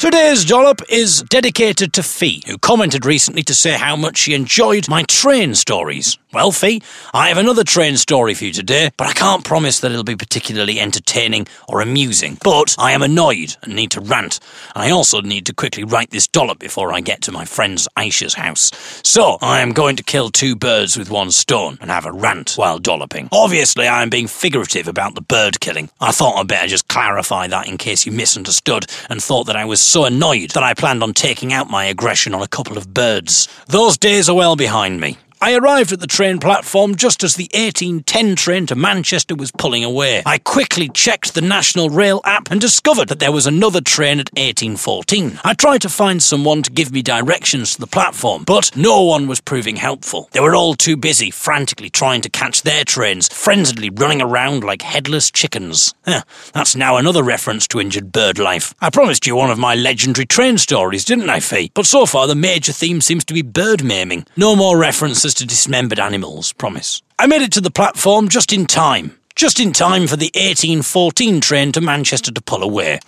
Today's dollop is dedicated to Fee, who commented recently to say how much she enjoyed my train stories. Well, Fee, I have another train story for you today, but I can't promise that it'll be particularly entertaining or amusing. But I am annoyed and need to rant. And I also need to quickly write this dollop before I get to my friend's Aisha's house. So I am going to kill two birds with one stone and have a rant while dolloping. Obviously, I am being figurative about the bird killing. I thought I'd better just clarify that in case you misunderstood and thought that I was so annoyed that I planned on taking out my aggression on a couple of birds. Those days are well behind me. I arrived at the train platform just as the 1810 train to Manchester was pulling away. I quickly checked the National Rail app and discovered that there was another train at 1814. I tried to find someone to give me directions to the platform, but no one was proving helpful. They were all too busy frantically trying to catch their trains, frenziedly running around like headless chickens. Huh, that's now another reference to injured bird life. I promised you one of my legendary train stories, didn't I, Fee? But so far the major theme seems to be bird maiming. No more references to dismembered animals, promise. I made it to the platform just in time. Just in time for the 1814 train to Manchester to pull away.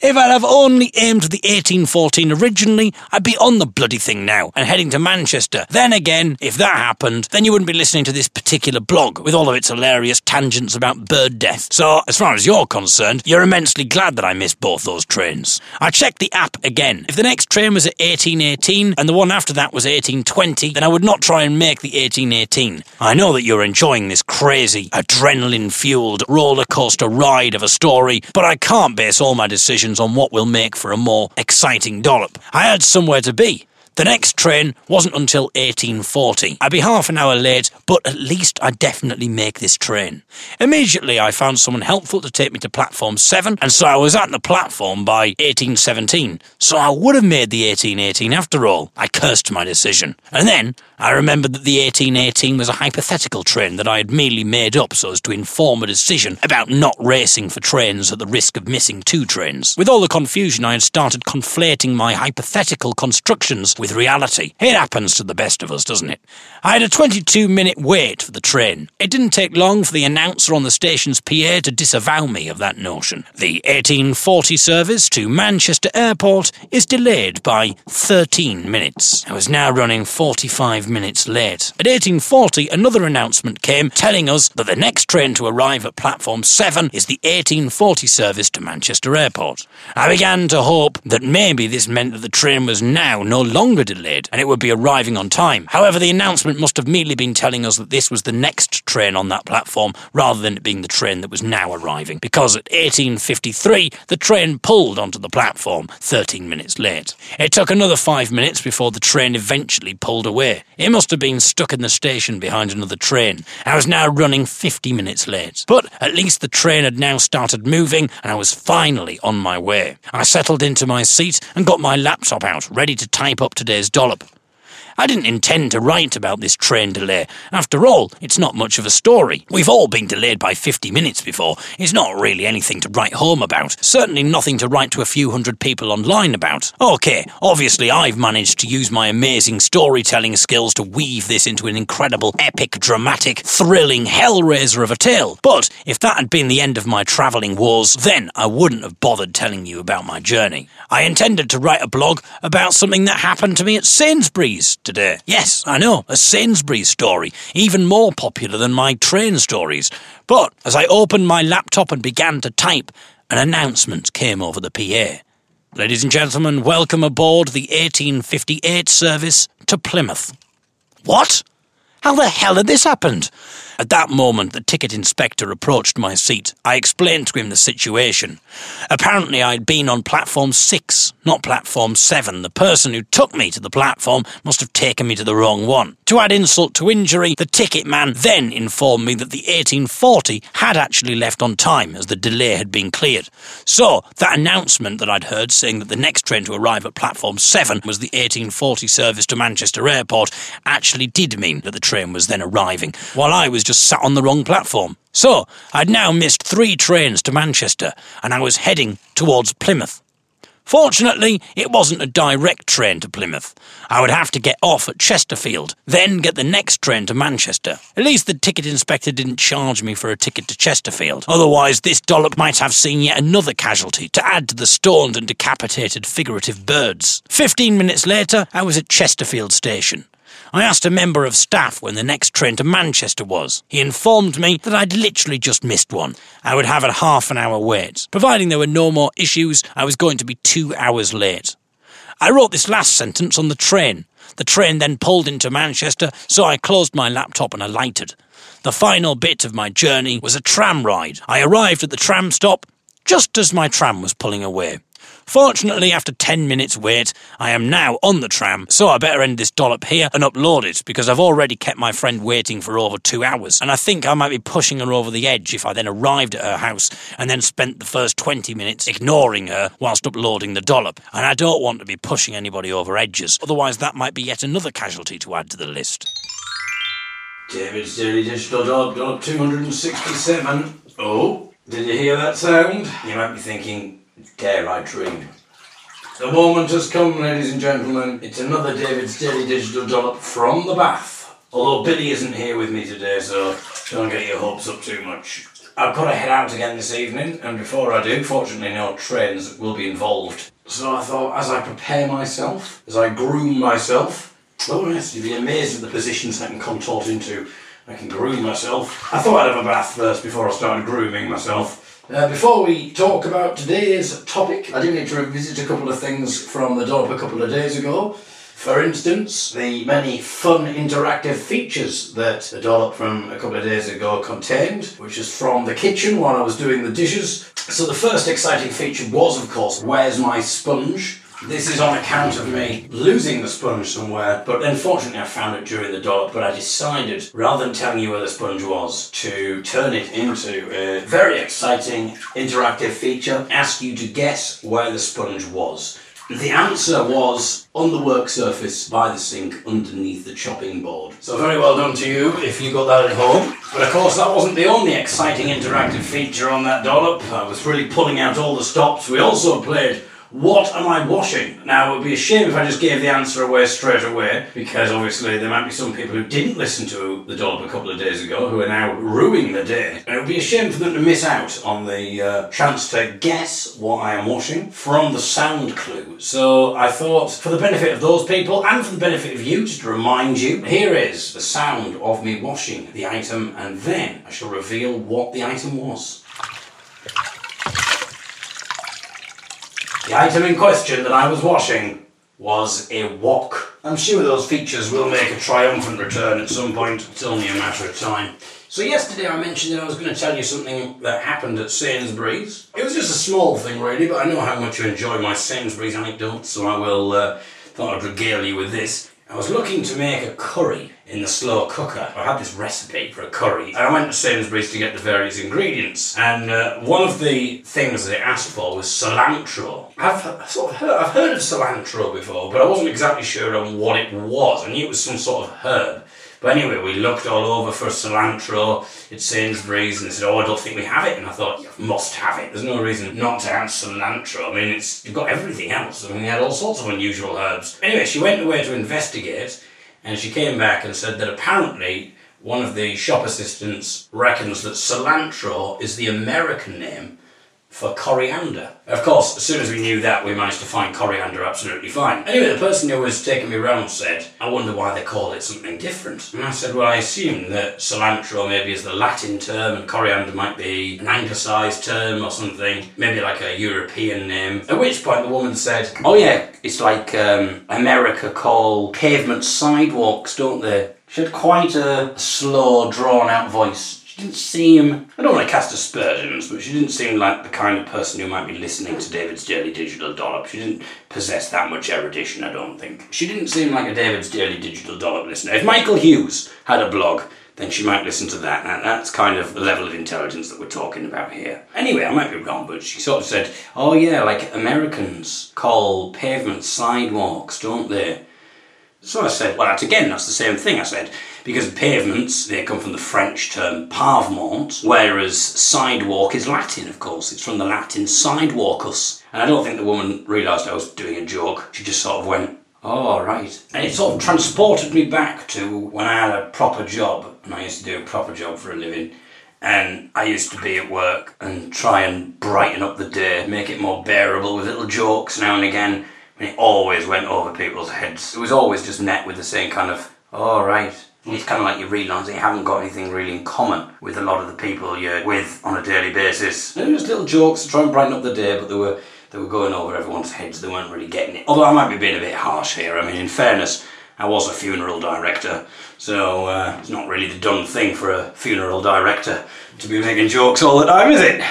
If I'd have only aimed for the 1814 originally, I'd be on the bloody thing now and heading to Manchester. Then again, if that happened, then you wouldn't be listening to this particular blog with all of its hilarious tangents about bird death. So, as far as you're concerned, you're immensely glad that I missed both those trains. I checked the app again. If the next train was at 1818 and the one after that was 1820, then I would not try and make the 1818. I know that you're enjoying this crazy, adrenaline fueled roller coaster ride of a story, but I can't base all my decisions on what will make for a more exciting dollop. I had somewhere to be. The next train wasn't until 1840. I'd be half an hour late, but at least I'd definitely make this train. Immediately, I found someone helpful to take me to platform 7, and so I was at the platform by 1817. So I would have made the 1818 after all. I cursed my decision. And then I remembered that the 1818 was a hypothetical train that I had merely made up so as to inform a decision about not racing for trains at the risk of missing two trains. With all the confusion, I had started conflating my hypothetical constructions with reality. It happens to the best of us, doesn't it? I had a 22 minute wait for the train. It didn't take long for the announcer on the station's PA to disavow me of that notion. The 1840 service to Manchester Airport is delayed by 13 minutes. I was now running 45 minutes late. At 1840, another announcement came telling us that the next train to arrive at platform 7 is the 1840 service to Manchester Airport. I began to hope that maybe this meant that the train was now no longer delayed and it would be arriving on time. However, the announcement must have merely been telling us that this was the next train on that platform rather than it being the train that was now arriving, because at 1853 the train pulled onto the platform 13 minutes late. It took another five minutes before the train eventually pulled away. It must have been stuck in the station behind another train. I was now running 50 minutes late. But at least the train had now started moving and I was finally on my way. I settled into my seat and got my laptop out, ready to type up today's dollop. I didn't intend to write about this train delay. After all, it's not much of a story. We've all been delayed by 50 minutes before. It's not really anything to write home about. Certainly nothing to write to a few hundred people online about. Okay, obviously I've managed to use my amazing storytelling skills to weave this into an incredible, epic, dramatic, thrilling hellraiser of a tale. But if that had been the end of my travelling woes, then I wouldn't have bothered telling you about my journey. I intended to write a blog about something that happened to me at Sainsbury's today. Yes, I know, a Sainsbury's story, even more popular than my train stories. But as I opened my laptop and began to type, an announcement came over the PA. Ladies and gentlemen, welcome aboard the 1858 service to Plymouth. What? How the hell had this happened? At that moment, the ticket inspector approached my seat. I explained to him the situation. Apparently, I'd been on platform six, not platform seven. The person who took me to the platform must have taken me to the wrong one. To add insult to injury, the ticket man then informed me that the 1840 had actually left on time as the delay had been cleared. So, that announcement that I'd heard saying that the next train to arrive at platform 7 was the 1840 service to Manchester Airport actually did mean that the train was then arriving, while I was just sat on the wrong platform. So, I'd now missed three trains to Manchester, and I was heading towards Plymouth. Fortunately, it wasn't a direct train to Plymouth. I would have to get off at Chesterfield, then get the next train to Manchester. At least the ticket inspector didn't charge me for a ticket to Chesterfield. Otherwise, this dollop might have seen yet another casualty to add to the stoned and decapitated figurative birds. Fifteen minutes later, I was at Chesterfield station. I asked a member of staff when the next train to Manchester was. He informed me that I'd literally just missed one. I would have a half an hour wait. Providing there were no more issues, I was going to be two hours late. I wrote this last sentence on the train. The train then pulled into Manchester, so I closed my laptop and alighted. The final bit of my journey was a tram ride. I arrived at the tram stop just as my tram was pulling away. Fortunately, after 10 minutes wait, I am now on the tram, so I better end this dollop here and upload it because I've already kept my friend waiting for over two hours, and I think I might be pushing her over the edge if I then arrived at her house and then spent the first 20 minutes ignoring her whilst uploading the dollop. And I don't want to be pushing anybody over edges, otherwise, that might be yet another casualty to add to the list. David's Daily Digital Dollop, Dollop 267. Oh, did you hear that sound? You might be thinking, dare I dream? The moment has come, ladies and gentlemen. It's another David's Daily Digital Dollop from the bath. Although Billy isn't here with me today, so don't get your hopes up too much. I've got to head out again this evening, and before I do, fortunately, no trains will be involved. So I thought, as I prepare myself, as I groom myself, oh yes, you'd be amazed at the positions I can contort into. I can groom myself. I thought I'd have a bath first before I started grooming myself. Uh, before we talk about today's topic, I do need to revisit a couple of things from the dollop a couple of days ago. For instance, the many fun interactive features that the dollop from a couple of days ago contained, which is from the kitchen while I was doing the dishes. So the first exciting feature was, of course, Where's My Sponge? This is on account of me losing the sponge somewhere, but unfortunately I found it during the dollop, but I decided, rather than telling you where the sponge was, to turn it into a very exciting interactive feature, ask you to guess where the sponge was. The answer was on the work surface by the sink underneath the chopping board. So very well done to you if you got that at home. But of course that wasn't the only exciting interactive feature on that dollop. I was really pulling out all the stops. We also played what am I washing? Now, it would be a shame if I just gave the answer away straight away, because obviously there might be some people who didn't listen to the dollop a couple of days ago who are now ruining the day. And it would be a shame for them to miss out on the uh, chance to guess what I am washing from the sound clue. So I thought, for the benefit of those people and for the benefit of you, just to remind you, here is the sound of me washing the item, and then I shall reveal what the item was. The item in question that I was washing was a wok. I'm sure those features will make a triumphant return at some point. It's only a matter of time. So yesterday I mentioned that I was going to tell you something that happened at Sainsbury's. It was just a small thing really, but I know how much you enjoy my Sainsbury's anecdotes, so I will uh, thought I'd regale you with this. I was looking to make a curry in the slow cooker. I had this recipe for a curry, and I went to Sainsbury's to get the various ingredients. And uh, one of the things that it asked for was cilantro. I've sort of heard, I've heard of cilantro before, but I wasn't exactly sure on what it was. I knew it was some sort of herb. But anyway, we looked all over for cilantro at Sainsbury's and they said, Oh, I don't think we have it. And I thought, You must have it. There's no reason not to have cilantro. I mean, it's you've got everything else. I mean, we had all sorts of unusual herbs. Anyway, she went away to investigate and she came back and said that apparently one of the shop assistants reckons that cilantro is the American name for coriander. Of course, as soon as we knew that, we managed to find coriander absolutely fine. Anyway, the person who was taking me round said, I wonder why they call it something different. And I said, well, I assume that cilantro maybe is the Latin term and coriander might be an anglicised term or something, maybe like a European name. At which point the woman said, oh yeah, it's like um, America call pavement sidewalks, don't they? She had quite a slow, drawn out voice. She didn't seem, I don't want to cast aspersions, but she didn't seem like the kind of person who might be listening to David's Daily Digital Dollop. She didn't possess that much erudition, I don't think. She didn't seem like a David's Daily Digital Dollop listener. If Michael Hughes had a blog, then she might listen to that. That's kind of the level of intelligence that we're talking about here. Anyway, I might be wrong, but she sort of said, oh yeah, like Americans call pavement sidewalks, don't they? So I said, well, that's again, that's the same thing. I said, because pavements, they come from the French term pavement, whereas sidewalk is Latin, of course. It's from the Latin sidewalkus. And I don't think the woman realised I was doing a joke. She just sort of went, oh, right. And it sort of transported me back to when I had a proper job, and I used to do a proper job for a living. And I used to be at work and try and brighten up the day, make it more bearable with little jokes now and again. And it always went over people's heads. It was always just met with the same kind of, oh, right. It's kind of like you realise that you haven't got anything really in common with a lot of the people you're with on a daily basis. And was little jokes to try and brighten up the day, but they were they were going over everyone's heads. They weren't really getting it. Although I might be being a bit harsh here. I mean, in fairness, I was a funeral director, so uh, it's not really the done thing for a funeral director to be making jokes all the time, is it?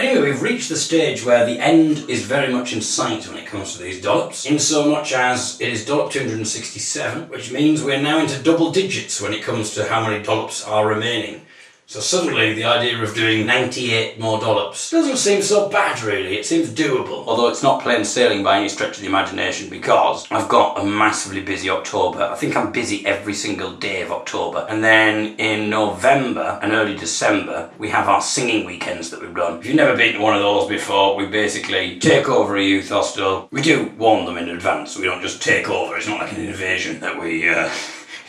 Anyway, we've reached the stage where the end is very much in sight when it comes to these dollops, in so much as it is dollop 267, which means we're now into double digits when it comes to how many dollops are remaining. So suddenly the idea of doing 98 more dollops doesn't seem so bad really, it seems doable. Although it's not plain sailing by any stretch of the imagination because I've got a massively busy October. I think I'm busy every single day of October. And then in November and early December we have our singing weekends that we've done. If you've never been to one of those before, we basically take over a youth hostel. We do warn them in advance, we don't just take over, it's not like an invasion that we... Uh,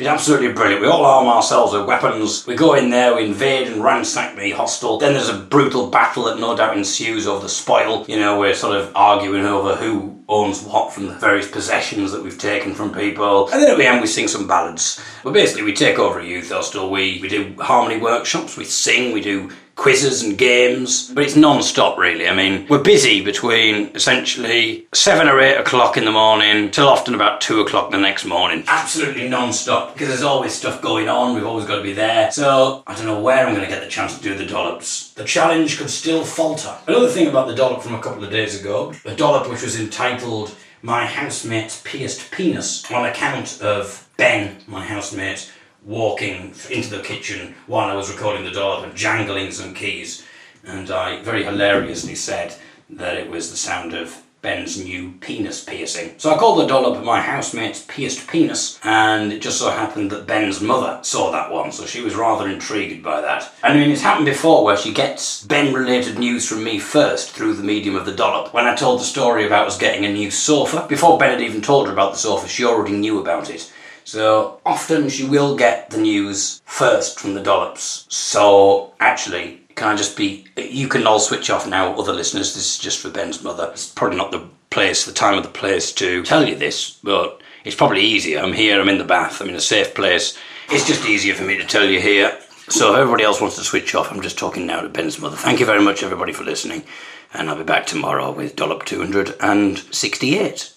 it's absolutely brilliant. We all arm ourselves with weapons. We go in there, we invade and ransack the hostel. Then there's a brutal battle that no doubt ensues over the spoil. You know, we're sort of arguing over who owns what from the various possessions that we've taken from people. And then at the end, we sing some ballads. But basically, we take over a youth hostel. We, we do harmony workshops. We sing. We do quizzes and games, but it's non-stop really. I mean, we're busy between essentially seven or eight o'clock in the morning till often about two o'clock the next morning. Absolutely non-stop because there's always stuff going on. We've always got to be there. So I don't know where I'm going to get the chance to do the dollops. The challenge could still falter. Another thing about the dollop from a couple of days ago, the dollop which was entitled "My Housemate's Pierced Penis" on account of Ben, my housemate walking into the kitchen while I was recording the dollop and jangling some keys. And I very hilariously said that it was the sound of Ben's new penis piercing. So I called the dollop my housemate's pierced penis, and it just so happened that Ben's mother saw that one, so she was rather intrigued by that. And I mean, it's happened before where she gets Ben related news from me first through the medium of the dollop. When I told the story about us getting a new sofa, before Ben had even told her about the sofa, she already knew about it. So often she will get the news first from the dollops. So actually, can I just be? You can all switch off now, other listeners. This is just for Ben's mother. It's probably not the place, the time of the place to tell you this, but it's probably easier. I'm here. I'm in the bath. I'm in a safe place. It's just easier for me to tell you here. So if everybody else wants to switch off, I'm just talking now to Ben's mother. Thank you very much, everybody, for listening. And I'll be back tomorrow with Dollop 268.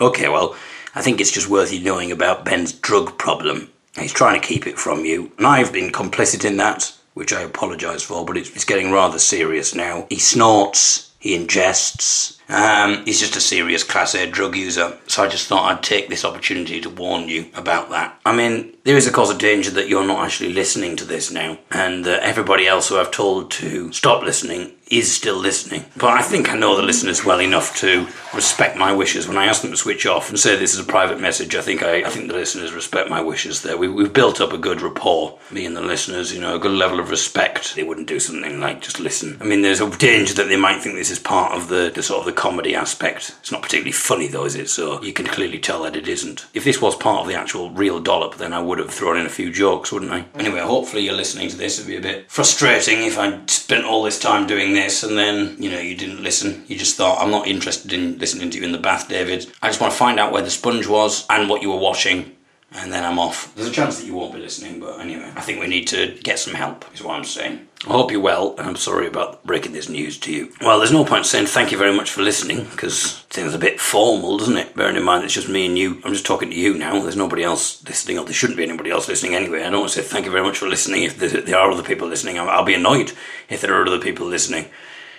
Okay, well, I think it's just worth you knowing about Ben's drug problem. He's trying to keep it from you, and I've been complicit in that, which I apologise for, but it's, it's getting rather serious now. He snorts, he ingests, um, he's just a serious class A drug user, so I just thought I'd take this opportunity to warn you about that. I mean, there is a cause of danger that you're not actually listening to this now, and that everybody else who I've told to stop listening is still listening. But I think I know the listeners well enough to respect my wishes. When I ask them to switch off and say this is a private message, I think I, I think the listeners respect my wishes there. We, we've built up a good rapport, me and the listeners, you know, a good level of respect. They wouldn't do something like just listen. I mean, there's a danger that they might think this is part of the, the sort of the comedy aspect. It's not particularly funny though, is it? So you can clearly tell that it isn't. If this was part of the actual real dollop, then I would have thrown in a few jokes, wouldn't I? Anyway, hopefully you're listening to this. It'd be a bit frustrating if I spent all this time doing this and then, you know, you didn't listen. You just thought, I'm not interested in listening to you in the bath, David. I just want to find out where the sponge was and what you were washing and then I'm off. There's a chance that you won't be listening, but anyway, I think we need to get some help, is what I'm saying. I hope you're well, and I'm sorry about breaking this news to you. Well, there's no point saying thank you very much for listening, because it seems a bit formal, doesn't it? Bearing in mind it's just me and you. I'm just talking to you now. There's nobody else listening, or there shouldn't be anybody else listening anyway. I don't want to say thank you very much for listening if there, are other people listening. I'll be annoyed if there are other people listening.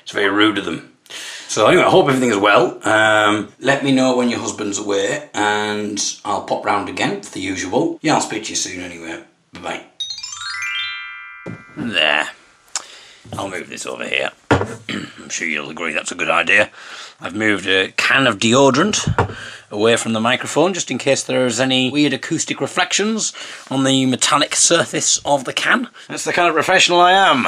It's very rude of them. So anyway, I hope everything is well. Um, let me know when your husband's away, and I'll pop round again for the usual. Yeah, I'll speak to you soon anyway. Bye bye. There. I'll move this over here. I'm sure you'll agree that's a good idea. I've moved a can of deodorant away from the microphone just in case there's any weird acoustic reflections on the metallic surface of the can. That's the kind of professional I am.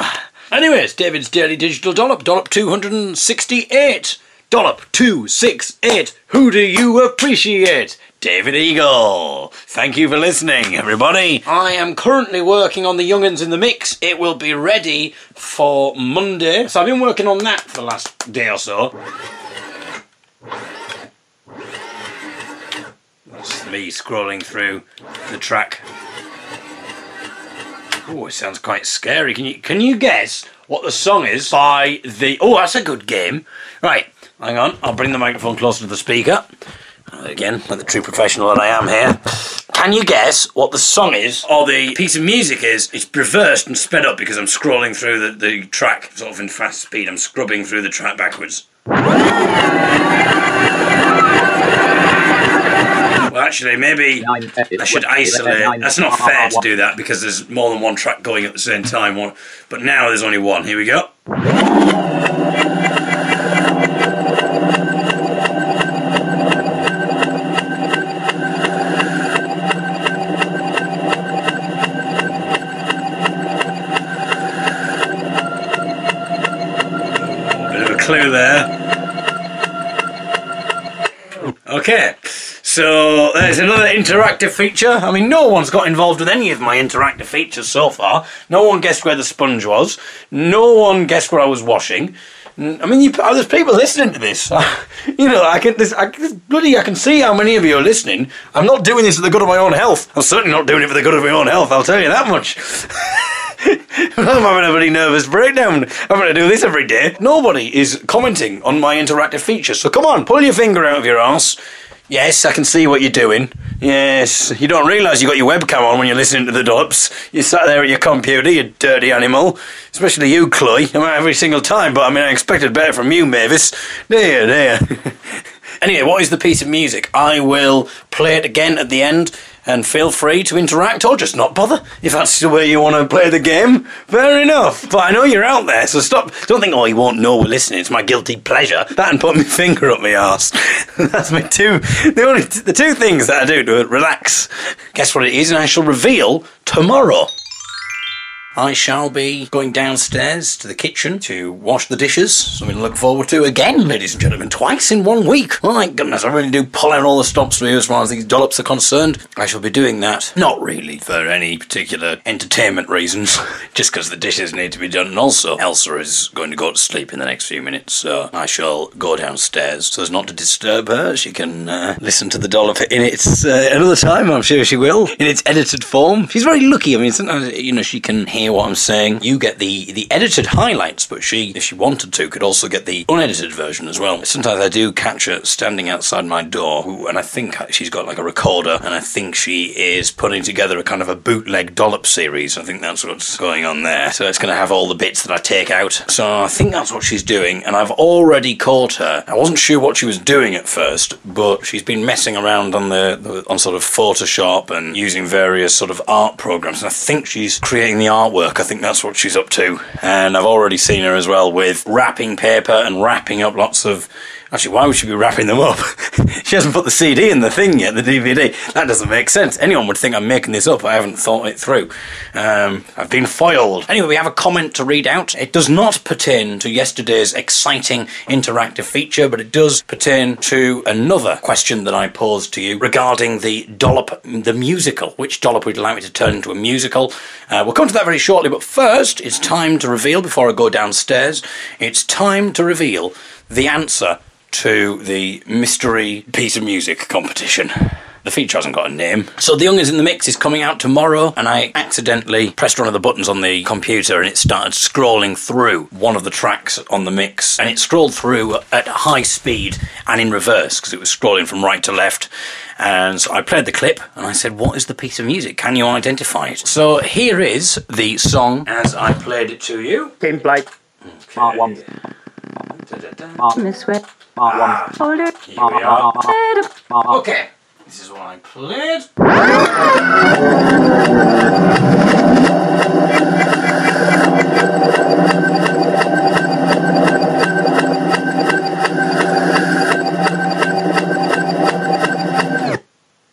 Anyways, David's Daily Digital Dollop, Dollop 268. Dollop 268. Who do you appreciate? David Eagle. Thank you for listening, everybody. I am currently working on the Young'uns in the Mix. It will be ready for Monday. So I've been working on that for the last day or so. That's me scrolling through the track. Oh, it sounds quite scary. Can you can you guess what the song is by the Oh, that's a good game. Right, hang on. I'll bring the microphone closer to the speaker. Uh, again, like the true professional that I am here. Can you guess what the song is, or the piece of music is? It's reversed and sped up because I'm scrolling through the, the track, sort of in fast speed. I'm scrubbing through the track backwards. Well, actually, maybe I should isolate. That's not fair to do that because there's more than one track going at the same time. But now there's only one. Here we go. Bit of a clue there. Okay, so there's another interactive feature. I mean, no one's got involved with any of my interactive features so far. No one guessed where the sponge was. No one guessed where I was washing. I mean, you, there's people listening to this. you know, I can, this, I, this, bloody, I can see how many of you are listening. I'm not doing this for the good of my own health. I'm certainly not doing it for the good of my own health. I'll tell you that much. I'm having a very nervous breakdown. I'm going to do this every day. Nobody is commenting on my interactive features. So come on, pull your finger out of your arse. Yes, I can see what you're doing. Yes, you don't realise you got your webcam on when you're listening to the dubs. You sat there at your computer, you dirty animal. Especially you, Chloe. Every single time, but I mean, I expected better from you, Mavis. Dear, dear. anyway, what is the piece of music? I will play it again at the end and feel free to interact or just not bother if that's the way you want to play the game. Fair enough. But I know you're out there, so stop. Don't think, oh, you won't know we're listening. It's my guilty pleasure. That and put my finger up my arse. that's my two. The only the two things that I do to relax. Guess what it is, and I shall reveal tomorrow. I shall be going downstairs to the kitchen to wash the dishes. Something to look forward to again, ladies and gentlemen, twice in one week. Oh my goodness, I really do pull out all the stops for you as far as these dollops are concerned. I shall be doing that, not really for any particular entertainment reasons, just because the dishes need to be done. And also, Elsa is going to go to sleep in the next few minutes, so I shall go downstairs so as not to disturb her. She can uh, listen to the dollop in its uh, another time. I'm sure she will in its edited form. She's very lucky. I mean, sometimes you know she can hear what I'm saying. You get the the edited highlights, but she, if she wanted to, could also get the unedited version as well. Sometimes I do catch her standing outside my door, and I think she's got like a recorder, and I think she is putting together a kind of a bootleg dollop series. I think that's what's going on there. So it's going to have all the bits that I take out. So I think that's what she's doing, and I've already caught her. I wasn't sure what she was doing at first, but she's been messing around on the, the on sort of Photoshop and using various sort of art programs, and I think she's creating the artwork. I think that's what she's up to. And I've already seen her as well with wrapping paper and wrapping up lots of. Actually, why would she be wrapping them up? she hasn't put the CD in the thing yet, the DVD. That doesn't make sense. Anyone would think I'm making this up. I haven't thought it through. Um, I've been foiled. Anyway, we have a comment to read out. It does not pertain to yesterday's exciting interactive feature, but it does pertain to another question that I posed to you regarding the dollop, the musical. Which dollop would like me to turn into a musical? Uh, we'll come to that very shortly, but first, it's time to reveal, before I go downstairs, it's time to reveal the answer to the mystery piece of music competition. The feature hasn't got a name. So The Young'uns in the Mix is coming out tomorrow, and I accidentally pressed one of the buttons on the computer and it started scrolling through one of the tracks on the mix. And it scrolled through at high speed and in reverse because it was scrolling from right to left. And so I played the clip and I said, What is the piece of music? Can you identify it? So here is the song as I played it to you. Gameplay. Part one. Part Miss Red, part one. hold it. Ah, okay, this is what I played.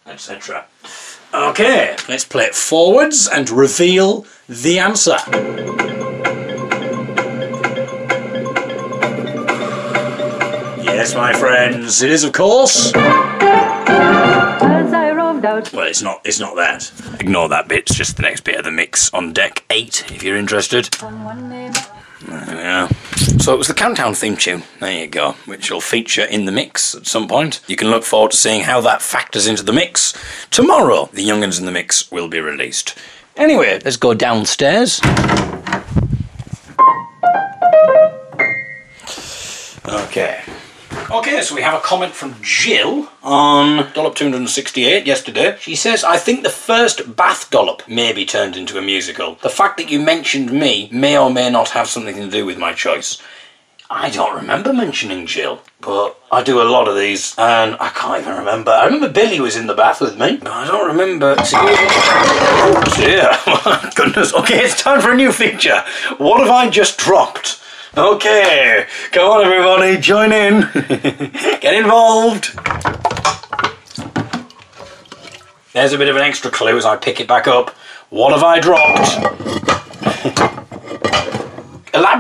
etc. Okay, let's play it forwards and reveal the answer. Yes, my friends, it is of course. As I roamed out Well, it's not. It's not that. Ignore that bit. It's just the next bit of the mix on deck eight, if you're interested. on one name, Yeah. So it was the countdown theme tune. There you go, which will feature in the mix at some point. You can look forward to seeing how that factors into the mix. Tomorrow, the Young'uns in the Mix will be released. Anyway, let's go downstairs. Okay. Okay, so we have a comment from Jill on Dollop 268 yesterday. She says, I think the first Bath Dollop may be turned into a musical. The fact that you mentioned me may or may not have something to do with my choice. I don't remember mentioning Jill, but I do a lot of these and I can't even remember. I remember Billy was in the bath with me, but I don't remember. Oh dear, my goodness. Okay, it's time for a new feature. What have I just dropped? Okay, come on everybody, join in. Get involved. There's a bit of an extra clue as I pick it back up. What have I dropped?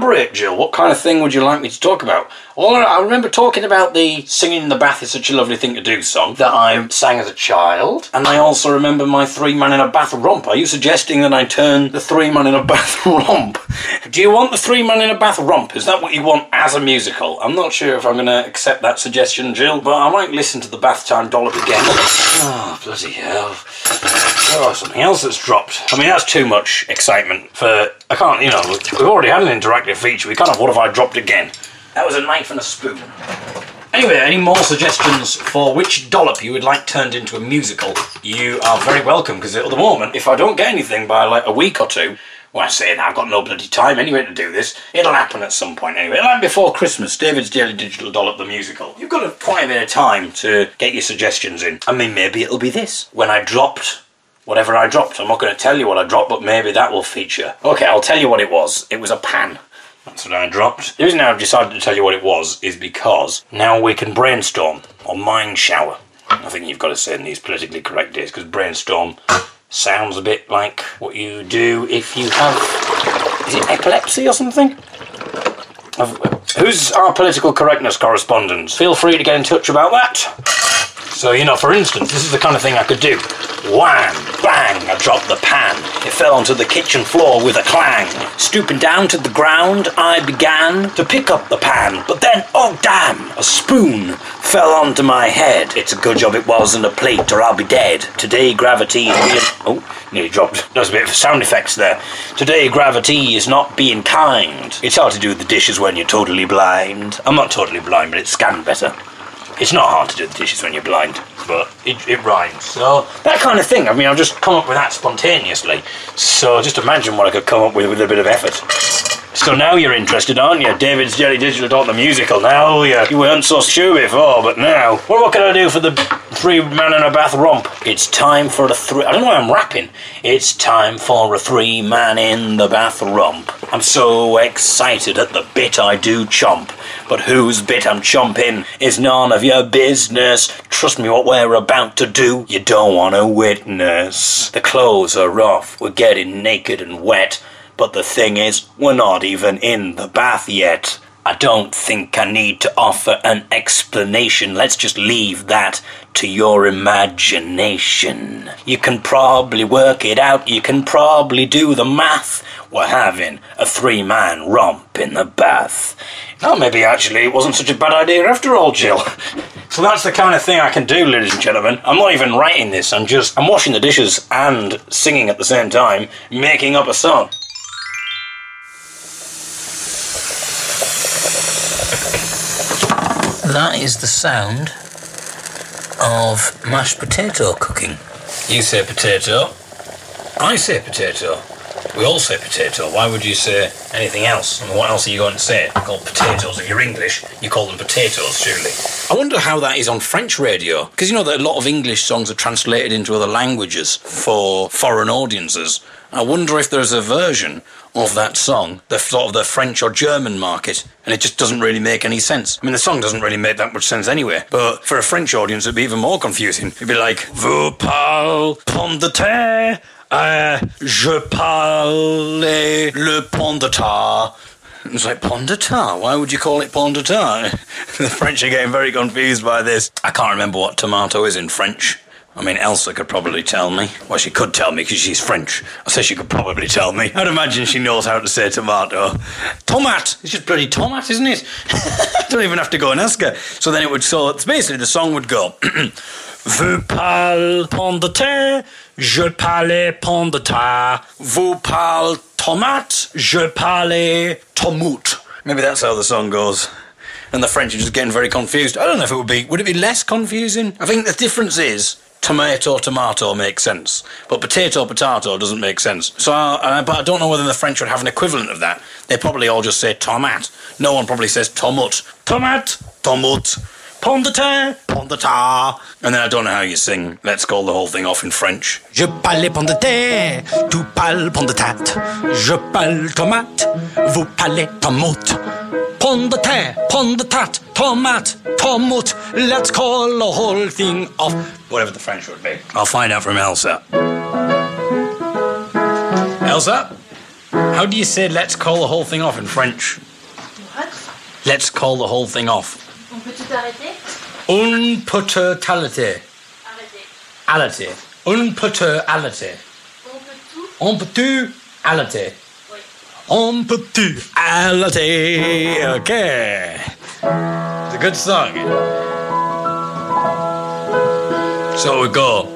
Elaborate, Jill. What kind of thing would you like me to talk about? All I remember talking about the singing in the bath is such a lovely thing to do song that I sang as a child, and I also remember my three man in a bath romp. Are you suggesting that I turn the three man in a bath romp? Do you want the three man in a bath romp? Is that what you want as a musical? I'm not sure if I'm going to accept that suggestion, Jill, but I might listen to the bath time dollop again. Oh, bloody hell. Oh, something else that's dropped. I mean, that's too much excitement for. I can't, you know, we've already had an interactive feature. We can't have what have I dropped again? That was a knife and a spoon. Anyway, any more suggestions for which dollop you would like turned into a musical? You are very welcome because at the moment, if I don't get anything by like a week or two, well, I say that I've got no bloody time anyway to do this. It'll happen at some point anyway. Like before Christmas, David's Daily Digital Dollop the musical. You've got quite a bit of time to get your suggestions in. I mean, maybe it'll be this. When I dropped whatever I dropped. I'm not going to tell you what I dropped, but maybe that will feature. Okay, I'll tell you what it was. It was a pan. That's what I dropped. The reason I've decided to tell you what it was is because now we can brainstorm or mind shower. I think you've got to say in these politically correct days because brainstorm sounds a bit like what you do if you have. Is it epilepsy or something? Who's our political correctness correspondent? Feel free to get in touch about that. So, you know, for instance, this is the kind of thing I could do. Wham! Bang! I dropped the pan. It fell onto the kitchen floor with a clang. Stooping down to the ground, I began to pick up the pan. But then, oh damn! A spoon fell onto my head. It's a good job it wasn't a plate or I'll be dead. Today, gravity is being. Oh, nearly dropped. There's a bit of sound effects there. Today, gravity is not being kind. It's hard to do the dishes when you're totally blind. I'm not totally blind, but it's scanned better. It's not hard to do the dishes when you're blind, but it, it rhymes. So, that kind of thing. I mean, I've just come up with that spontaneously. So, just imagine what I could come up with with a bit of effort. So now you're interested, aren't you? David's Jelly Digital Dot the musical. Now you, you weren't so sure before, but now. Well, what can I do for the three man in a bath romp? It's time for the three. I don't know why I'm rapping. It's time for a three man in the bath romp. I'm so excited at the bit I do chomp. But whose bit I'm chomping is none of your business. Trust me, what we're about to do, you don't want to witness. The clothes are off, we're getting naked and wet. But the thing is, we're not even in the bath yet. I don't think I need to offer an explanation. Let's just leave that to your imagination. You can probably work it out, you can probably do the math. We're having a three man romp in the bath. Now, maybe actually it wasn't such a bad idea after all, Jill. So that's the kind of thing I can do, ladies and gentlemen. I'm not even writing this, I'm just, I'm washing the dishes and singing at the same time, making up a song. That is the sound of mashed potato cooking. You say potato, I say potato. We all say potato. Why would you say anything else? I mean, what else are you going to say? You call potatoes. If you're English, you call them potatoes, surely. I wonder how that is on French radio. Because you know that a lot of English songs are translated into other languages for foreign audiences. I wonder if there's a version of that song, the sort of the French or German market, and it just doesn't really make any sense. I mean, the song doesn't really make that much sense anyway, but for a French audience, it'd be even more confusing. It'd be like, Vous parlez pomme de terre, euh, je parle le pomme de terre. It's like pond de tar. Why would you call it pond de tar? the French are getting very confused by this. I can't remember what tomato is in French. I mean, Elsa could probably tell me. Well, she could tell me because she's French. I say she could probably tell me. I'd imagine she knows how to say tomato. Tomat! It's just bloody tomat, isn't it? I don't even have to go and ask her. So then it would, so it's basically the song would go. Vous parlez pomme de terre, je parle pomme de terre. Vous parlez tomate, je parle tomout. Maybe that's how the song goes. And the French are just getting very confused. I don't know if it would be. Would it be less confusing? I think the difference is tomato, tomato makes sense, but potato, potato doesn't make sense. So, uh, but I don't know whether the French would have an equivalent of that. They probably all just say tomate. No one probably says tomut. Tomate, tomut. Pomme de terre, de terre. And then I don't know how you sing. Let's call the whole thing off in French. Je parle pomme de terre, tu parles pomme de tarte. Je parle tomate, vous parlez tomate. Pomme de terre, pomme de tarte, tomate, tomate. Let's call the whole thing off. Whatever the French would be. I'll find out from Elsa. Elsa, how do you say let's call the whole thing off in French? What Let's call the whole thing off. On peut tout arrêter Un putter tality. Arrêtez. Ality. Un putter ality. On peut tout On peut ality. Oui. On peut ality. Okay. It's a good song. So we go.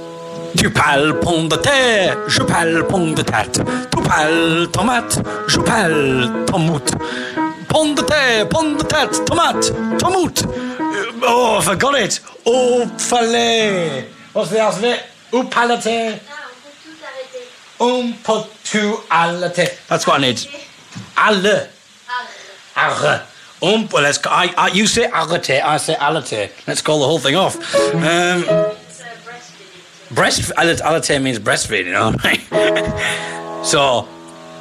Tu parles pomme de terre, je parle pomme de tarte. Tu parles tomate, je parle tomoute. Pomme de terre, pomme de tarte, tomate, tomoute. Uh, Oh, I forgot it. Oh, palais. What's the rest of it? Au palate. On peut tout arrêter. Un peu tout alate. That's what I need. Alle. Arre. Um, well, let's. I, I, you say arrete, I say alate. Let's call the whole thing off. Um, it's uh, breastfeeding. breast alate, alate means breastfeeding, all right? so,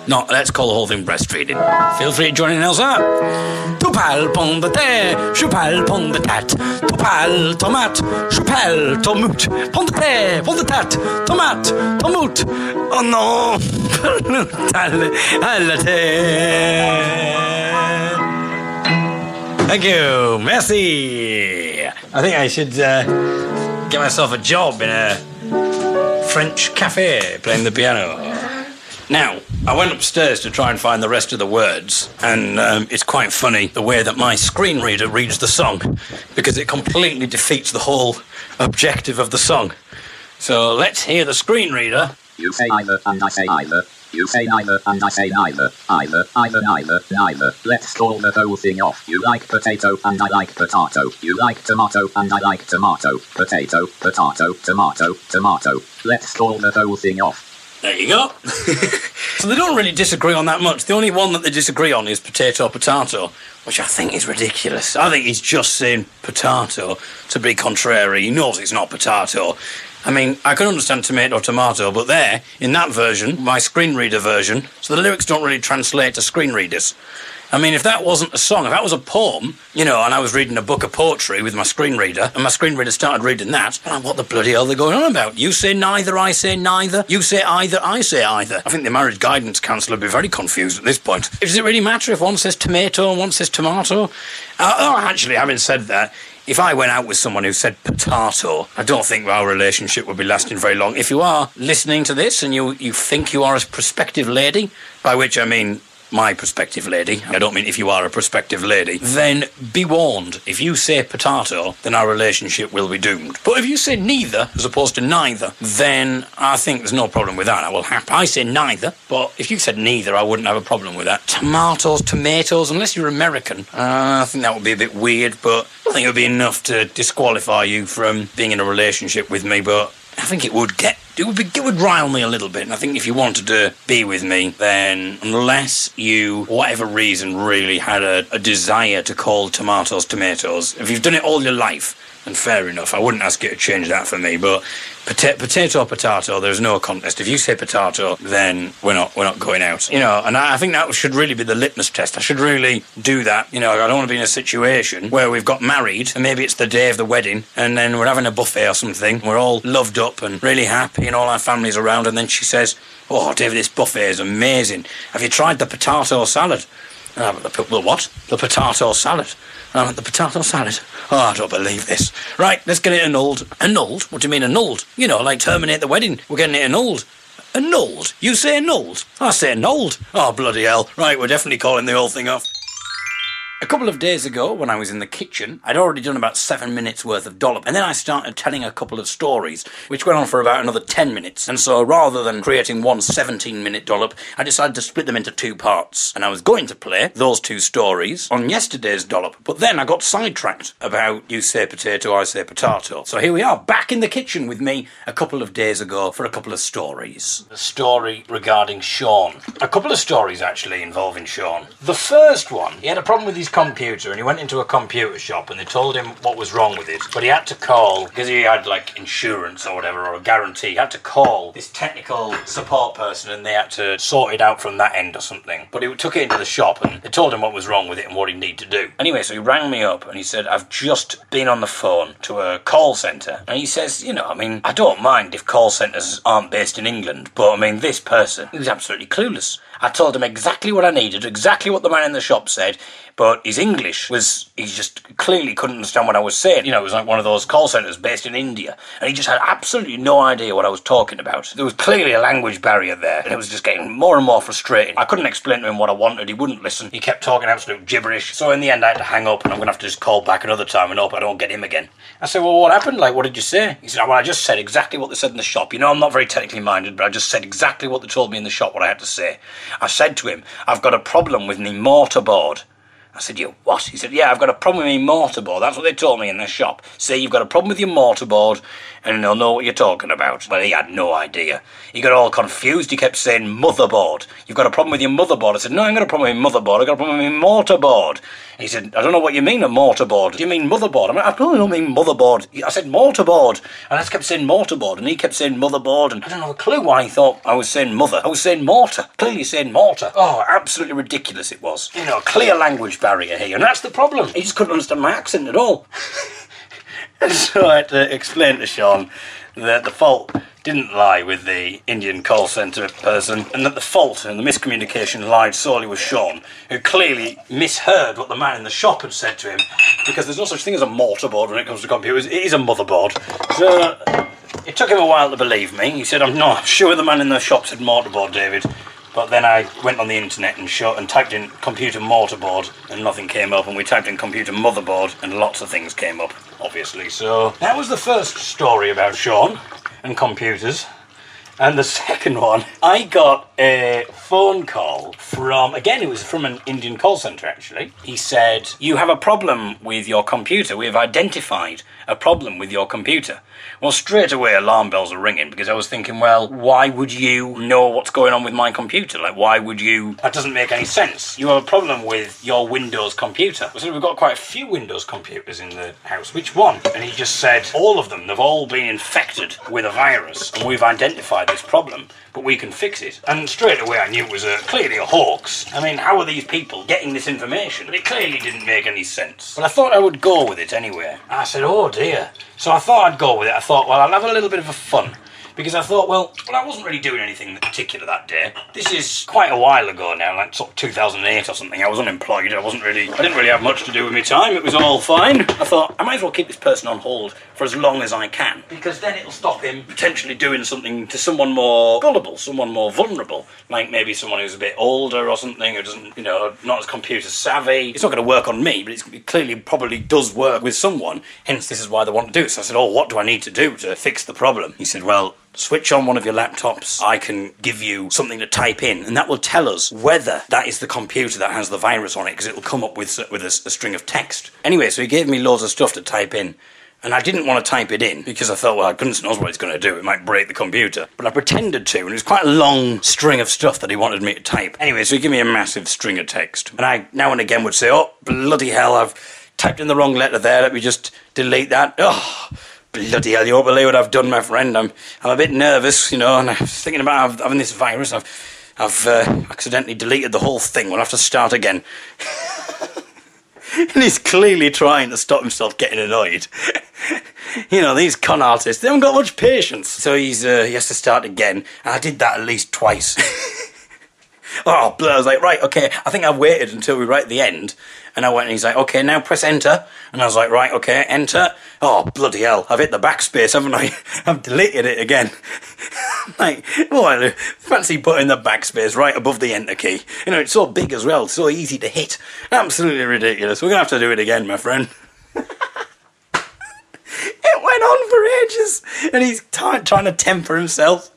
no, let's call the whole thing breastfeeding. Feel free to join in, Elsa. Parles pomme de je parle pomme de tarte. Tu parles tomate, je parle tomoute. Pomme de terre, pomme de tarte, tomate, tomoute. Oh non. Thank you, merci. I think I should uh, get myself a job in a French cafe playing the piano. Now, I went upstairs to try and find the rest of the words, and um, it's quite funny the way that my screen reader reads the song, because it completely defeats the whole objective of the song. So let's hear the screen reader. You say either and I say either. You say neither and I say neither. Either, either, neither, neither. Let's call the whole thing off. You like potato and I like potato. You like tomato and I like tomato. Potato, potato, tomato, tomato. Let's call the whole thing off. There you go. so they don't really disagree on that much. The only one that they disagree on is potato potato, which I think is ridiculous. I think he's just saying potato to be contrary. He knows it's not potato. I mean, I can understand tomato tomato, but there, in that version, my screen reader version, so the lyrics don't really translate to screen readers. I mean, if that wasn't a song, if that was a poem, you know, and I was reading a book of poetry with my screen reader, and my screen reader started reading that, well, what the bloody hell are they going on about? You say neither, I say neither. You say either, I say either. I think the marriage guidance counsellor would be very confused at this point. Does it really matter if one says tomato and one says tomato? Uh, oh, actually, having said that, if I went out with someone who said potato, I don't think our relationship would be lasting very long. If you are listening to this and you, you think you are a prospective lady, by which I mean my prospective lady, I don't mean if you are a prospective lady, then be warned. If you say potato, then our relationship will be doomed. But if you say neither as opposed to neither, then I think there's no problem with that. I will happy. I say neither, but if you said neither, I wouldn't have a problem with that. Tomatoes, tomatoes, unless you're American, uh, I think that would be a bit weird, but I think it would be enough to disqualify you from being in a relationship with me, but I think it would get it would be, it would rile me a little bit. And I think if you wanted to be with me, then unless you, for whatever reason, really had a, a desire to call tomatoes tomatoes, if you've done it all your life, then fair enough. I wouldn't ask you to change that for me, but pota- potato potato, there's no contest. If you say potato, then we're not we're not going out. You know, and I, I think that should really be the litmus test. I should really do that. You know, I don't want to be in a situation where we've got married and maybe it's the day of the wedding and then we're having a buffet or something. We're all loved up and really happy and all our families around, and then she says, "Oh, David, this buffet is amazing. Have you tried the potato salad?" Ah, and I went, the, the what? The potato salad. Ah, and I went, the potato salad? Oh, I don't believe this. Right, let's get it annulled. Annulled? What do you mean annulled? You know, like terminate the wedding. We're getting it annulled. Annulled? You say annulled? I say annulled. Oh, bloody hell. Right, we're definitely calling the whole thing off. A couple of days ago, when I was in the kitchen, I'd already done about seven minutes worth of dollop, and then I started telling a couple of stories, which went on for about another ten minutes. And so, rather than creating one 17 minute dollop, I decided to split them into two parts. And I was going to play those two stories on yesterday's dollop, but then I got sidetracked about you say potato, I say potato. So here we are, back in the kitchen with me a couple of days ago for a couple of stories. The story regarding Sean. A couple of stories actually involving Sean. The first one, he had a problem with his computer and he went into a computer shop and they told him what was wrong with it. But he had to call, because he had like insurance or whatever, or a guarantee, he had to call this technical support person and they had to sort it out from that end or something. But he took it into the shop and they told him what was wrong with it and what he needed to do. Anyway, so he rang me up and he said, I've just been on the phone to a call centre. And he says, you know, I mean, I don't mind if call centres aren't based in England, but I mean, this person is absolutely clueless. I told him exactly what I needed, exactly what the man in the shop said, but his English was, he just clearly couldn't understand what I was saying. You know, it was like one of those call centres based in India, and he just had absolutely no idea what I was talking about. There was clearly a language barrier there, and it was just getting more and more frustrating. I couldn't explain to him what I wanted, he wouldn't listen. He kept talking absolute gibberish, so in the end I had to hang up, and I'm to have to just call back another time and hope I don't get him again. I said, well, what happened? Like, what did you say? He said, well, I just said exactly what they said in the shop. You know, I'm not very technically minded, but I just said exactly what they told me in the shop, what I had to say. I said to him, I've got a problem with me mortarboard. I said, you what? He said, yeah, I've got a problem with my mortarboard. That's what they told me in the shop. Say you've got a problem with your mortarboard and they'll know what you're talking about. But he had no idea. He got all confused. He kept saying motherboard. You've got a problem with your motherboard. I said, no, I ain't got a problem with my motherboard. I've got a problem with my mortarboard. He said, I don't know what you mean, a mortarboard. Do you mean motherboard? I I probably don't mean motherboard. I said mortarboard. And I just kept saying mortarboard. And he kept saying motherboard. And I don't have a clue why he thought I was saying mother. I was saying mortar. Clearly saying mortar. Oh, absolutely ridiculous it was. You know, clear language barrier here. And that's the problem. He just couldn't understand my accent at all. so I had to explain to Sean that the fault didn't lie with the Indian call centre person, and that the fault and the miscommunication lied solely with Sean, who clearly misheard what the man in the shop had said to him, because there's no such thing as a mortarboard when it comes to computers, it is a motherboard. So it took him a while to believe me. He said, I'm not sure the man in the shop said mortarboard, David. But then I went on the internet and shot and typed in computer mortarboard and nothing came up, and we typed in computer motherboard and lots of things came up, obviously. So that was the first story about Sean and computers. And the second one, I got a phone call from, again, it was from an Indian call centre actually. He said, You have a problem with your computer. We have identified a problem with your computer. Well, straight away, alarm bells are ringing because I was thinking, well, why would you know what's going on with my computer? Like, why would you? That doesn't make any sense. You have a problem with your Windows computer. So we've got quite a few Windows computers in the house. Which one? And he just said, all of them. They've all been infected with a virus, and we've identified this problem, but we can fix it. And straight away, I knew it was a, clearly a hoax. I mean, how are these people getting this information? It clearly didn't make any sense. But I thought I would go with it anyway. I said, oh dear. So I thought I'd go with it. I thought, well, I'll have a little bit of a fun. Because I thought, well, well, I wasn't really doing anything particular that day. This is quite a while ago now, like sort of 2008 or something. I was unemployed. I wasn't really, I didn't really have much to do with my time. It was all fine. I thought I might as well keep this person on hold for as long as I can, because then it'll stop him potentially doing something to someone more gullible, someone more vulnerable, like maybe someone who's a bit older or something, who doesn't, you know, not as computer savvy. It's not going to work on me, but it's, it clearly probably does work with someone. Hence, this is why they want to do it. So I said, oh, what do I need to do to fix the problem? He said, well switch on one of your laptops. I can give you something to type in, and that will tell us whether that is the computer that has the virus on it, because it will come up with with a, a string of text. Anyway, so he gave me loads of stuff to type in. And I didn't want to type it in because I thought, well, goodness knows what it's going to do. It might break the computer. But I pretended to, and it was quite a long string of stuff that he wanted me to type. Anyway, so he gave me a massive string of text. And I now and again would say, oh, bloody hell, I've typed in the wrong letter there. Let me just delete that. Oh, bloody hell, you won't believe what I've done, my friend. I'm, I'm a bit nervous, you know, and I was thinking about having this virus. I've, I've uh, accidentally deleted the whole thing. We'll have to start again. and he's clearly trying to stop himself getting annoyed. you know, these con artists, they haven't got much patience. So he's uh, he has to start again, and I did that at least twice. oh, I was like, right, okay, I think I've waited until we write the end. And I went and he's like, okay, now press enter. And I was like, right, okay, enter. Oh, bloody hell, I've hit the backspace, haven't I? I've deleted it again. like, well, fancy putting the backspace right above the enter key. You know, it's so big as well, so easy to hit. Absolutely ridiculous. We're going to have to do it again, my friend. it went on for ages, and he's t- trying to temper himself.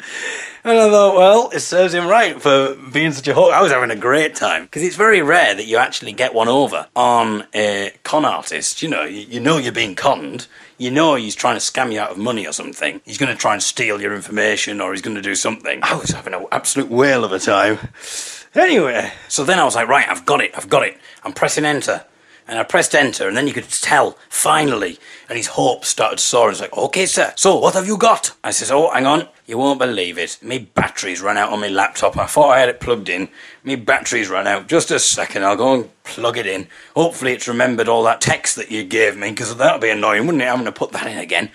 And I thought, well, it serves him right for being such a hook. I was having a great time because it's very rare that you actually get one over on a con artist. You know, you, you know you're being conned. You know he's trying to scam you out of money or something. He's going to try and steal your information or he's going to do something. I was having an absolute whale of a time. Anyway, so then I was like, right, I've got it, I've got it. I'm pressing enter. And I pressed enter, and then you could tell, finally. And his hopes started soaring. It's like, okay, sir, so what have you got? I says, oh, hang on, you won't believe it. Me batteries ran out on my laptop. I thought I had it plugged in. Me batteries ran out. Just a second, I'll go and plug it in. Hopefully it's remembered all that text that you gave me, because that'll be annoying, wouldn't it, having to put that in again.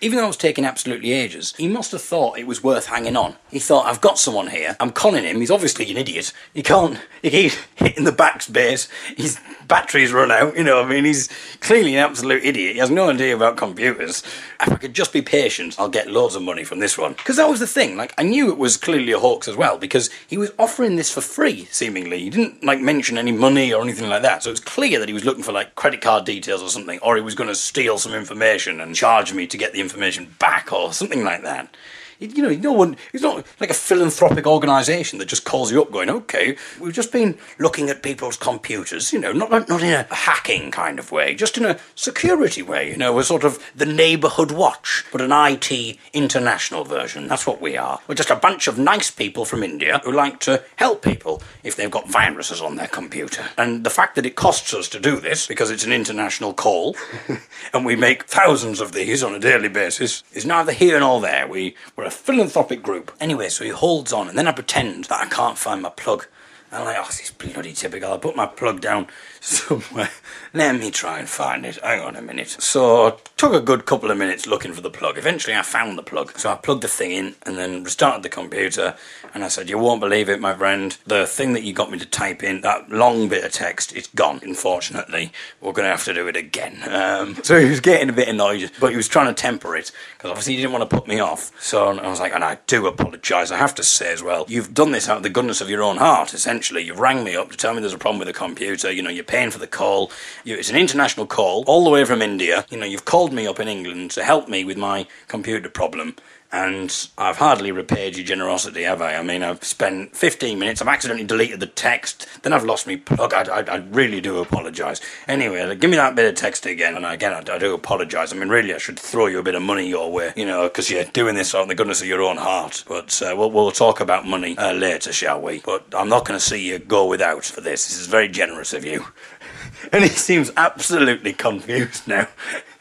Even though it was taking absolutely ages, he must have thought it was worth hanging on. He thought, I've got someone here. I'm conning him. He's obviously an idiot. He can't. He keeps hitting the backspace. His batteries run out. You know, I mean, he's clearly an absolute idiot. He has no idea about computers. If I could just be patient, I'll get loads of money from this one. Because that was the thing. Like, I knew it was clearly a hoax as well because he was offering this for free, seemingly. He didn't like mention any money or anything like that. So it was clear that he was looking for like credit card details or something, or he was going to steal some information and charge me to get the information back or something like that. You know, no one. It's not like a philanthropic organisation that just calls you up, going, "Okay, we've just been looking at people's computers." You know, not not in a hacking kind of way, just in a security way. You know, we're sort of the neighbourhood watch, but an IT international version. That's what we are. We're just a bunch of nice people from India who like to help people if they've got viruses on their computer. And the fact that it costs us to do this because it's an international call, and we make thousands of these on a daily basis, is neither here nor there. We we're a philanthropic group. Anyway, so he holds on, and then I pretend that I can't find my plug. And I'm like, oh, this is bloody typical. I put my plug down somewhere. Let me try and find it. Hang on a minute. So I took a good couple of minutes looking for the plug. Eventually I found the plug. So I plugged the thing in and then restarted the computer and I said, You won't believe it, my friend. The thing that you got me to type in, that long bit of text, it's gone, unfortunately. We're going to have to do it again. Um, so he was getting a bit annoyed, but he was trying to temper it because obviously he didn't want to put me off. So I was like, And I do apologise. I have to say as well, you've done this out of the goodness of your own heart, essentially. You've rang me up to tell me there's a problem with the computer. You know, you're paying for the call. You, it's an international call, all the way from India. You know, you've called me up in England to help me with my computer problem. And I've hardly repaid your generosity, have I? I mean, I've spent 15 minutes, I've accidentally deleted the text, then I've lost my plug. I, I, I really do apologise. Anyway, give me that bit of text again, and again, I, I do apologise. I mean, really, I should throw you a bit of money your way, you know, because you're doing this out of the goodness of your own heart. But uh, we'll, we'll talk about money uh, later, shall we? But I'm not going to see you go without for this. This is very generous of you. and he seems absolutely confused now.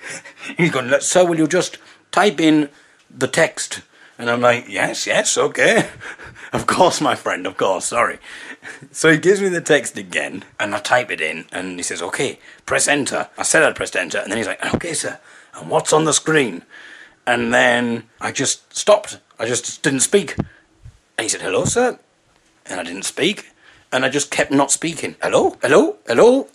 He's going, so will you just type in the text? And I'm like, yes, yes, okay. of course, my friend, of course, sorry. So he gives me the text again, and I type it in, and he says, okay, press enter. I said I'd pressed enter, and then he's like, okay, sir, and what's on the screen? And then I just stopped. I just didn't speak. And he said, hello, sir. And I didn't speak. And I just kept not speaking. Hello? Hello? Hello?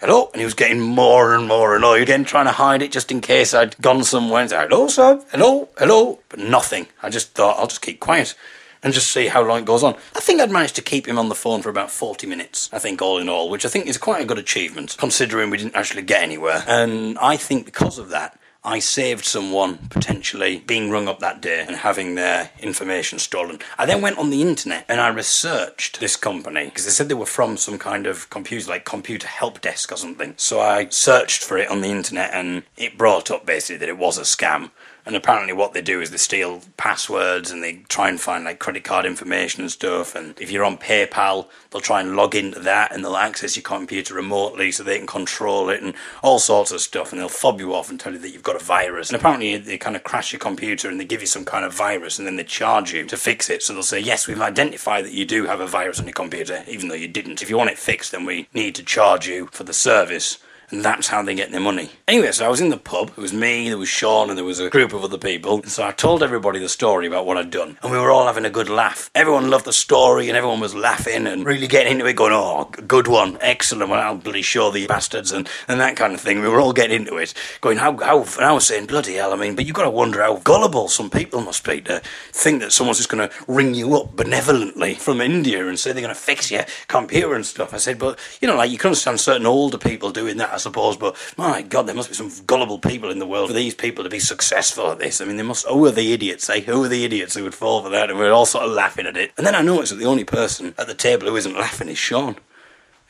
Hello? And he was getting more and more annoyed, again trying to hide it just in case I'd gone somewhere and say, hello, sir, hello, hello, but nothing. I just thought, I'll just keep quiet and just see how long it goes on. I think I'd managed to keep him on the phone for about 40 minutes, I think, all in all, which I think is quite a good achievement, considering we didn't actually get anywhere. And I think because of that, I saved someone potentially being rung up that day and having their information stolen. I then went on the internet and I researched this company because they said they were from some kind of computer, like computer help desk or something. So I searched for it on the internet and it brought up basically that it was a scam. And apparently, what they do is they steal passwords and they try and find like credit card information and stuff. And if you're on PayPal, they'll try and log into that and they'll access your computer remotely so they can control it and all sorts of stuff. And they'll fob you off and tell you that you've got a virus. And apparently, they kind of crash your computer and they give you some kind of virus and then they charge you to fix it. So they'll say, Yes, we've identified that you do have a virus on your computer, even though you didn't. If you want it fixed, then we need to charge you for the service and that's how they get their money. Anyway, so I was in the pub. It was me, there was Sean, and there was a group of other people. And so I told everybody the story about what I'd done, and we were all having a good laugh. Everyone loved the story, and everyone was laughing and really getting into it, going, "Oh, good one, excellent! Well, I'll bloody show the bastards," and, and that kind of thing. We were all getting into it, going, "How how?" And I was saying, "Bloody hell!" I mean, but you've got to wonder how gullible some people must be to think that someone's just going to ring you up benevolently from India and say they're going to fix your computer and stuff. I said, but you know, like you can understand certain older people doing that, suppose, but my God, there must be some gullible people in the world for these people to be successful at this. I mean, they must. Who are the idiots? Eh? Who are the idiots who would fall for that? And we're all sort of laughing at it. And then I noticed that the only person at the table who isn't laughing is Sean.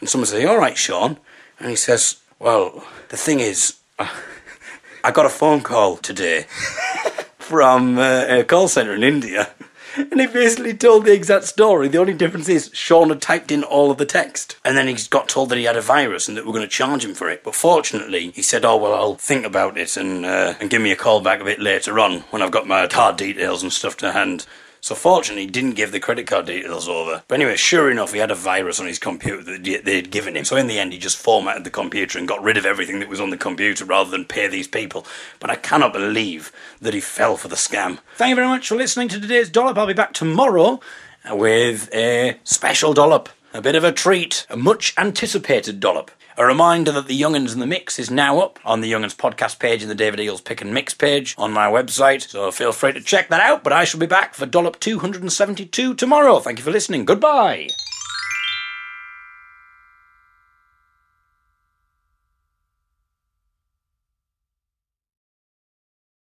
And someone says, "All right, Sean," and he says, "Well, the thing is, I got a phone call today from uh, a call center in India." And he basically told the exact story. The only difference is Sean had typed in all of the text. And then he got told that he had a virus and that we're going to charge him for it. But fortunately, he said, Oh, well, I'll think about it and, uh, and give me a call back a bit later on when I've got my card details and stuff to hand. So fortunately, he didn't give the credit card details over. But anyway, sure enough, he had a virus on his computer that they'd given him. So in the end, he just formatted the computer and got rid of everything that was on the computer rather than pay these people. But I cannot believe that he fell for the scam. Thank you very much for listening to today's Dollop. I'll be back tomorrow with a special dollop. A bit of a treat, a much anticipated dollop. A reminder that the Young'uns in the Mix is now up on the Young'uns podcast page and the David Eagle's Pick and Mix page on my website, so feel free to check that out. But I shall be back for Dollop 272 tomorrow. Thank you for listening. Goodbye.